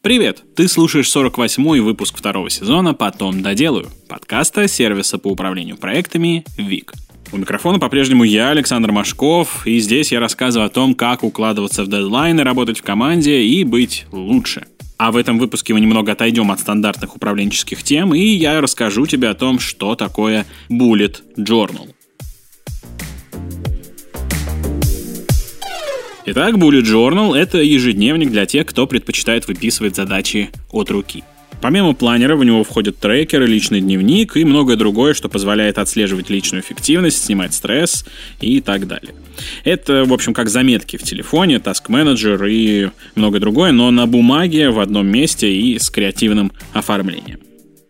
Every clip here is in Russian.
Привет! Ты слушаешь 48-й выпуск второго сезона «Потом доделаю» подкаста сервиса по управлению проектами ВИК. У микрофона по-прежнему я, Александр Машков, и здесь я рассказываю о том, как укладываться в дедлайны, работать в команде и быть лучше. А в этом выпуске мы немного отойдем от стандартных управленческих тем, и я расскажу тебе о том, что такое Bullet Journal. Итак, Bullet Journal — это ежедневник для тех, кто предпочитает выписывать задачи от руки. Помимо планера в него входят трекеры, личный дневник и многое другое, что позволяет отслеживать личную эффективность, снимать стресс и так далее. Это, в общем, как заметки в телефоне, Manager и многое другое, но на бумаге в одном месте и с креативным оформлением.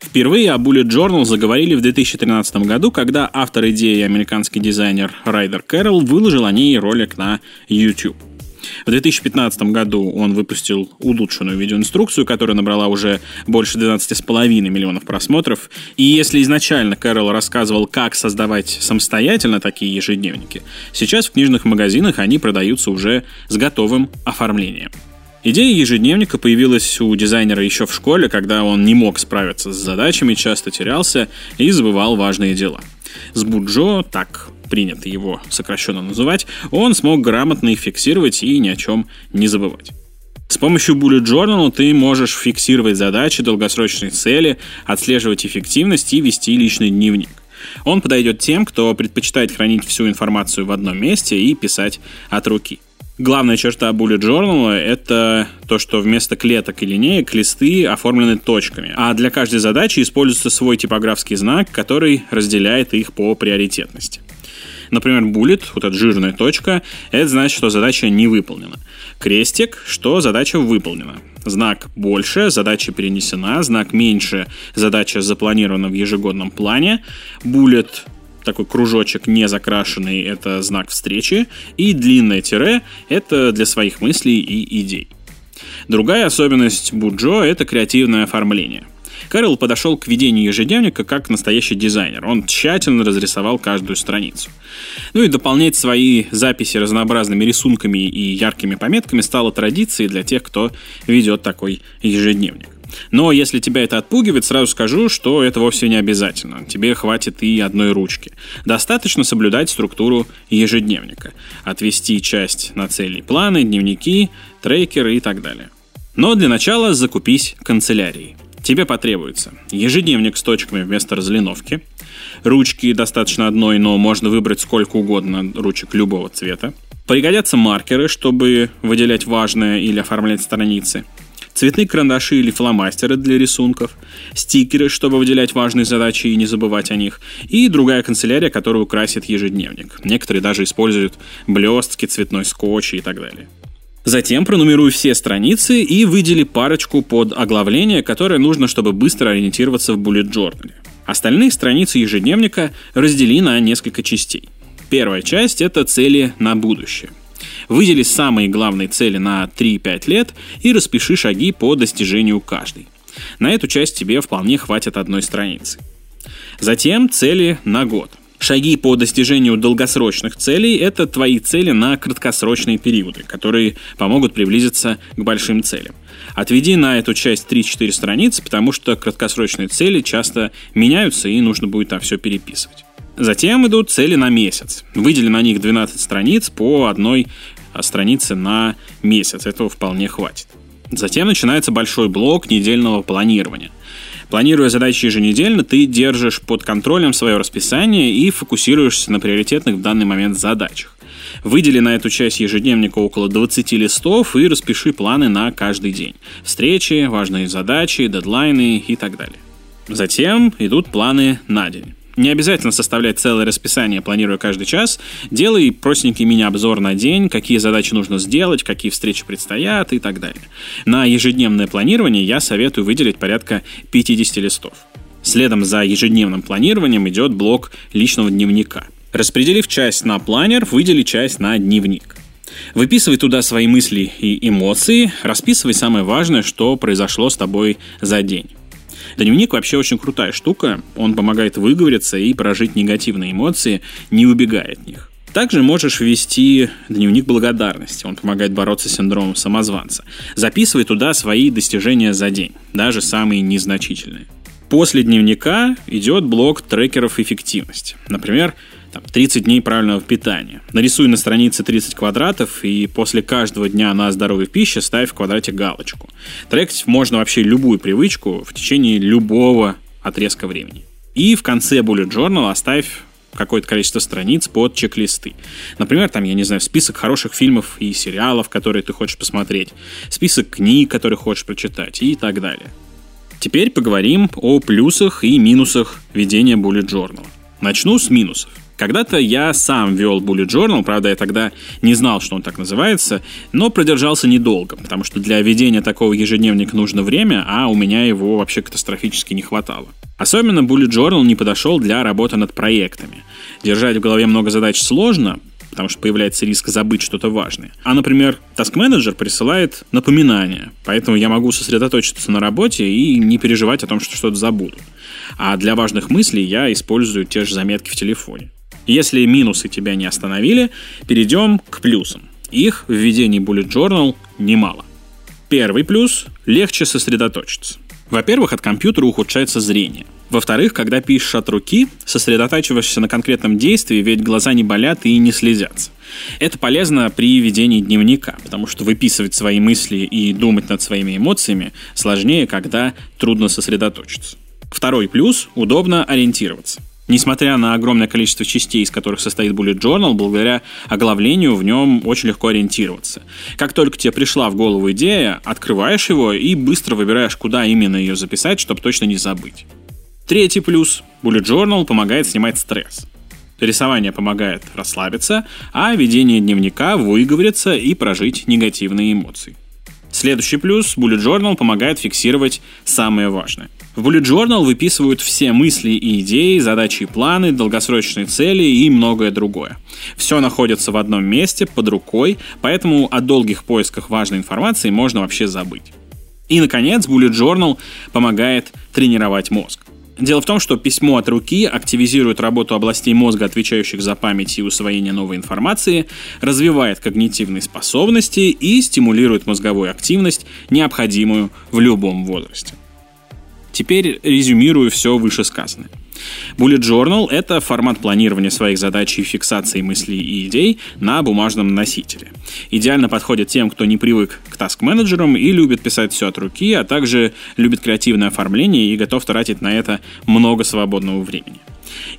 Впервые о Bullet Journal заговорили в 2013 году, когда автор идеи, американский дизайнер Райдер Кэрролл, выложил о ней ролик на YouTube. В 2015 году он выпустил улучшенную видеоинструкцию, которая набрала уже больше 12,5 миллионов просмотров. И если изначально Кэрол рассказывал, как создавать самостоятельно такие ежедневники, сейчас в книжных магазинах они продаются уже с готовым оформлением. Идея ежедневника появилась у дизайнера еще в школе, когда он не мог справиться с задачами, часто терялся и забывал важные дела. С Буджо, так принято его сокращенно называть, он смог грамотно их фиксировать и ни о чем не забывать. С помощью Bullet Journal ты можешь фиксировать задачи, долгосрочные цели, отслеживать эффективность и вести личный дневник. Он подойдет тем, кто предпочитает хранить всю информацию в одном месте и писать от руки. Главная черта Bullet Journal — это то, что вместо клеток и линеек листы оформлены точками, а для каждой задачи используется свой типографский знак, который разделяет их по приоритетности. Например, bullet, вот эта жирная точка, это значит, что задача не выполнена. Крестик, что задача выполнена. Знак больше, задача перенесена. Знак меньше, задача запланирована в ежегодном плане. Bullet такой кружочек не закрашенный, это знак встречи, и длинное тире — это для своих мыслей и идей. Другая особенность Буджо — это креативное оформление. Кэрол подошел к ведению ежедневника как настоящий дизайнер. Он тщательно разрисовал каждую страницу. Ну и дополнять свои записи разнообразными рисунками и яркими пометками стало традицией для тех, кто ведет такой ежедневник. Но если тебя это отпугивает, сразу скажу, что это вовсе не обязательно. Тебе хватит и одной ручки. Достаточно соблюдать структуру ежедневника. Отвести часть на цели планы, дневники, трекеры и так далее. Но для начала закупись канцелярией. Тебе потребуется. Ежедневник с точками вместо разлиновки, ручки достаточно одной, но можно выбрать сколько угодно ручек любого цвета, пригодятся маркеры, чтобы выделять важное или оформлять страницы, цветные карандаши или фломастеры для рисунков, стикеры, чтобы выделять важные задачи и не забывать о них, и другая канцелярия, которая украсит ежедневник. Некоторые даже используют блестки, цветной скотч и так далее. Затем пронумеруй все страницы и выдели парочку под оглавление, которое нужно, чтобы быстро ориентироваться в Bullet Journal. Остальные страницы ежедневника раздели на несколько частей. Первая часть — это цели на будущее. Выдели самые главные цели на 3-5 лет и распиши шаги по достижению каждой. На эту часть тебе вполне хватит одной страницы. Затем цели на год. Шаги по достижению долгосрочных целей – это твои цели на краткосрочные периоды, которые помогут приблизиться к большим целям. Отведи на эту часть 3-4 страницы, потому что краткосрочные цели часто меняются и нужно будет там все переписывать. Затем идут цели на месяц. Выдели на них 12 страниц по одной а, странице на месяц. Этого вполне хватит. Затем начинается большой блок недельного планирования. Планируя задачи еженедельно, ты держишь под контролем свое расписание и фокусируешься на приоритетных в данный момент задачах. Выдели на эту часть ежедневника около 20 листов и распиши планы на каждый день. Встречи, важные задачи, дедлайны и так далее. Затем идут планы на день. Не обязательно составлять целое расписание, планируя каждый час. Делай простенький мини-обзор на день, какие задачи нужно сделать, какие встречи предстоят и так далее. На ежедневное планирование я советую выделить порядка 50 листов. Следом за ежедневным планированием идет блок личного дневника. Распределив часть на планер, выдели часть на дневник. Выписывай туда свои мысли и эмоции, расписывай самое важное, что произошло с тобой за день. Дневник вообще очень крутая штука. Он помогает выговориться и прожить негативные эмоции, не убегая от них. Также можешь ввести дневник благодарности. Он помогает бороться с синдромом самозванца. Записывай туда свои достижения за день, даже самые незначительные. После дневника идет блок трекеров эффективности. Например, там, 30 дней правильного питания. Нарисуй на странице 30 квадратов и после каждого дня на здоровой пище ставь в квадрате галочку. Трекать можно вообще любую привычку в течение любого отрезка времени. И в конце bullet journal оставь какое-то количество страниц под чек-листы. Например, там, я не знаю, список хороших фильмов и сериалов, которые ты хочешь посмотреть, список книг, которые хочешь прочитать и так далее. Теперь поговорим о плюсах и минусах ведения bullet journal. Начну с минусов. Когда-то я сам вел Bullet Journal, правда, я тогда не знал, что он так называется, но продержался недолго, потому что для ведения такого ежедневника нужно время, а у меня его вообще катастрофически не хватало. Особенно Bullet Journal не подошел для работы над проектами. Держать в голове много задач сложно, потому что появляется риск забыть что-то важное. А, например, Task Manager присылает напоминания, поэтому я могу сосредоточиться на работе и не переживать о том, что что-то забуду. А для важных мыслей я использую те же заметки в телефоне. Если минусы тебя не остановили, перейдем к плюсам. Их в введении Bullet Journal немало. Первый плюс – легче сосредоточиться. Во-первых, от компьютера ухудшается зрение. Во-вторых, когда пишешь от руки, сосредотачиваешься на конкретном действии, ведь глаза не болят и не слезятся. Это полезно при ведении дневника, потому что выписывать свои мысли и думать над своими эмоциями сложнее, когда трудно сосредоточиться. Второй плюс – удобно ориентироваться. Несмотря на огромное количество частей, из которых состоит Bullet Journal, благодаря оглавлению в нем очень легко ориентироваться. Как только тебе пришла в голову идея, открываешь его и быстро выбираешь, куда именно ее записать, чтобы точно не забыть. Третий плюс. Bullet Journal помогает снимать стресс. Рисование помогает расслабиться, а ведение дневника выговориться и прожить негативные эмоции. Следующий плюс – Bullet Journal помогает фиксировать самое важное. В Bullet Journal выписывают все мысли и идеи, задачи и планы, долгосрочные цели и многое другое. Все находится в одном месте, под рукой, поэтому о долгих поисках важной информации можно вообще забыть. И, наконец, Bullet Journal помогает тренировать мозг. Дело в том, что письмо от руки активизирует работу областей мозга, отвечающих за память и усвоение новой информации, развивает когнитивные способности и стимулирует мозговую активность, необходимую в любом возрасте. Теперь резюмирую все вышесказанное. Bullet Journal — это формат планирования своих задач и фиксации мыслей и идей на бумажном носителе. Идеально подходит тем, кто не привык к таск-менеджерам и любит писать все от руки, а также любит креативное оформление и готов тратить на это много свободного времени.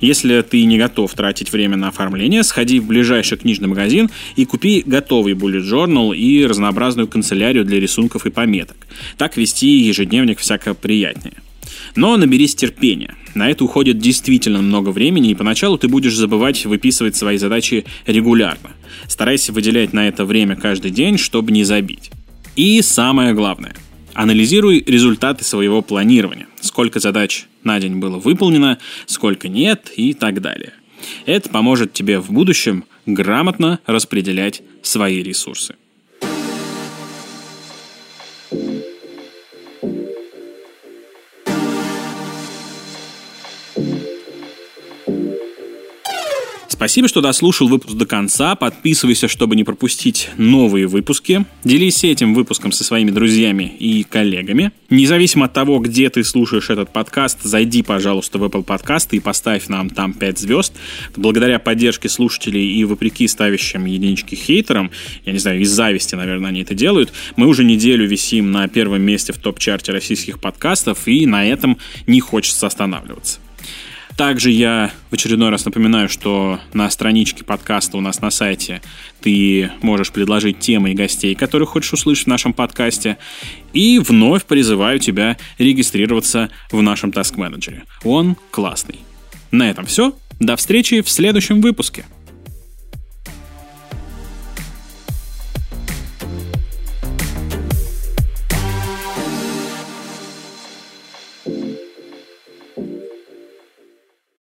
Если ты не готов тратить время на оформление, сходи в ближайший книжный магазин и купи готовый bullet journal и разнообразную канцелярию для рисунков и пометок. Так вести ежедневник всяко приятнее. Но наберись терпения. На это уходит действительно много времени, и поначалу ты будешь забывать выписывать свои задачи регулярно. Старайся выделять на это время каждый день, чтобы не забить. И самое главное – Анализируй результаты своего планирования. Сколько задач на день было выполнено, сколько нет и так далее. Это поможет тебе в будущем грамотно распределять свои ресурсы. Спасибо, что дослушал выпуск до конца. Подписывайся, чтобы не пропустить новые выпуски. Делись этим выпуском со своими друзьями и коллегами. Независимо от того, где ты слушаешь этот подкаст, зайди, пожалуйста, в Apple Podcast и поставь нам там 5 звезд. Благодаря поддержке слушателей и вопреки ставящим единички хейтерам, я не знаю, из зависти, наверное, они это делают, мы уже неделю висим на первом месте в топ-чарте российских подкастов, и на этом не хочется останавливаться. Также я в очередной раз напоминаю, что на страничке подкаста у нас на сайте ты можешь предложить темы и гостей, которых хочешь услышать в нашем подкасте. И вновь призываю тебя регистрироваться в нашем Task Manager. Он классный. На этом все. До встречи в следующем выпуске.